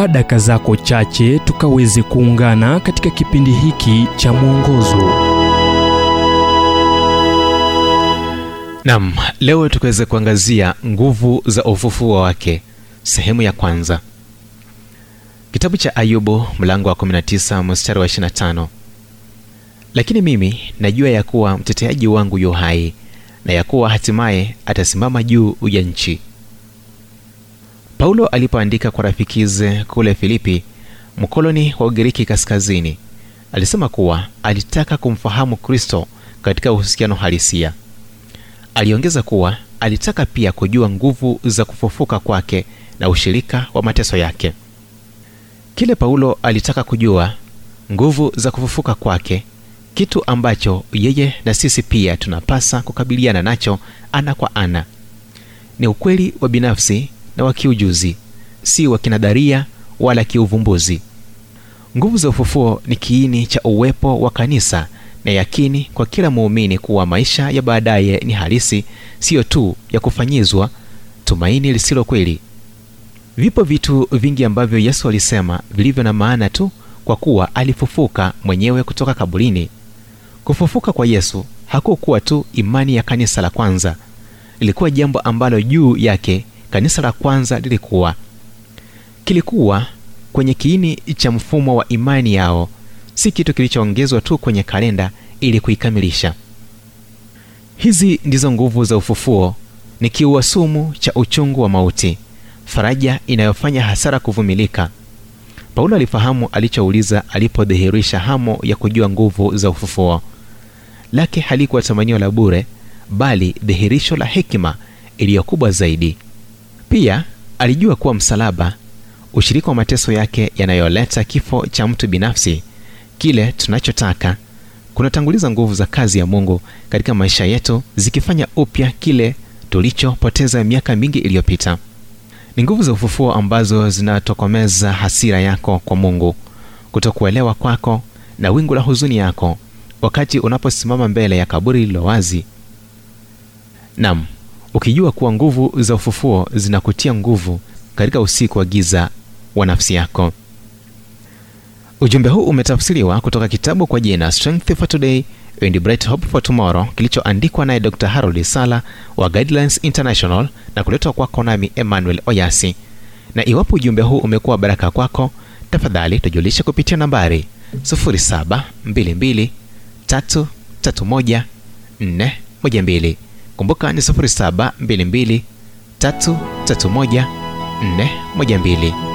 chukua daka zako chache tukaweze kuungana katika kipindi hiki cha mwongozo. Nam leo tukaweze kuangazia nguvu za ufufuo wake. Sehemu ya kwanza. Kitabu cha ayubu mlango wa 19 mstari wa 25 lakini mimi najua ya kuwa mteteaji wangu yu hai na ya kuwa hatimaye atasimama juu ya nchi paulo alipoandika kwa rafikize kule filipi mkoloni wa ugiriki kaskazini alisema kuwa alitaka kumfahamu kristo katika uhusiano halisia. Aliongeza kuwa alitaka pia kujua nguvu za kufufuka kwake na ushirika wa mateso yake. Kile paulo alitaka kujua nguvu za kufufuka kwake kitu ambacho yeye na sisi pia tunapasa kukabiliana nacho ana kwa ana. Ni ukweli wa binafsi na wa kiujuzi si wa kinadharia wala kiuvumbuzi. Nguvu za ufufuo ni kiini cha uwepo wa kanisa na yakini kwa kila muumini kuwa maisha ya baadaye ni halisi siyo tu ya kufanyizwa tumaini lisilo kweli. Vipo vitu vingi ambavyo yesu alisema vilivyo na maana tu kwa kuwa alifufuka mwenyewe kutoka kaburini. Kufufuka kwa yesu hakukuwa tu imani ya kanisa la kwanza. Lilikuwa jambo ambalo juu yake kanisa la kwanza lilikuwa. Kilikuwa kwenye kiini cha mfumo wa imani yao. Si kitu kilichoongezwa tu kwenye kalenda ili kuikamilisha. Hizi ndizo nguvu za ufufuo. Ni kiua sumu cha uchungu wa mauti. Faraja inayofanya hasara kuvumilika. Paulo alifahamu alichouliza alipodhihirisha hamo ya kujua nguvu za ufufuo. Lake halikuwa tamanio la bure bali dhihirisho la hekima iliyokubwa zaidi pia alijua kuwa msalaba ushirika wa mateso yake yanayoleta kifo cha mtu binafsi kile tunachotaka kunatanguliza nguvu za kazi ya mungu katika maisha yetu zikifanya upya kile tulichopoteza miaka mingi iliyopita. Ni nguvu za ufufuo ambazo zinatokomeza hasira yako kwa mungu kutokuelewa kwako na wingu la huzuni yako wakati unaposimama mbele ya kaburi lilo wazi. Nam ukijua kuwa nguvu za ufufuo zinakutia nguvu katika usiku wa giza wa nafsi yako. Ujumbe huu umetafsiriwa kutoka kitabu kwa jina strength for today and bright hope for tomorrow kilichoandikwa naye dr harold sala wa guidelines international na kuletwa kwako nami emmanuel oyasi. Na iwapo ujumbe huu umekuwa baraka kwako tafadhali tujulishe kupitia nambari 722 kumbuka ni 722 331 412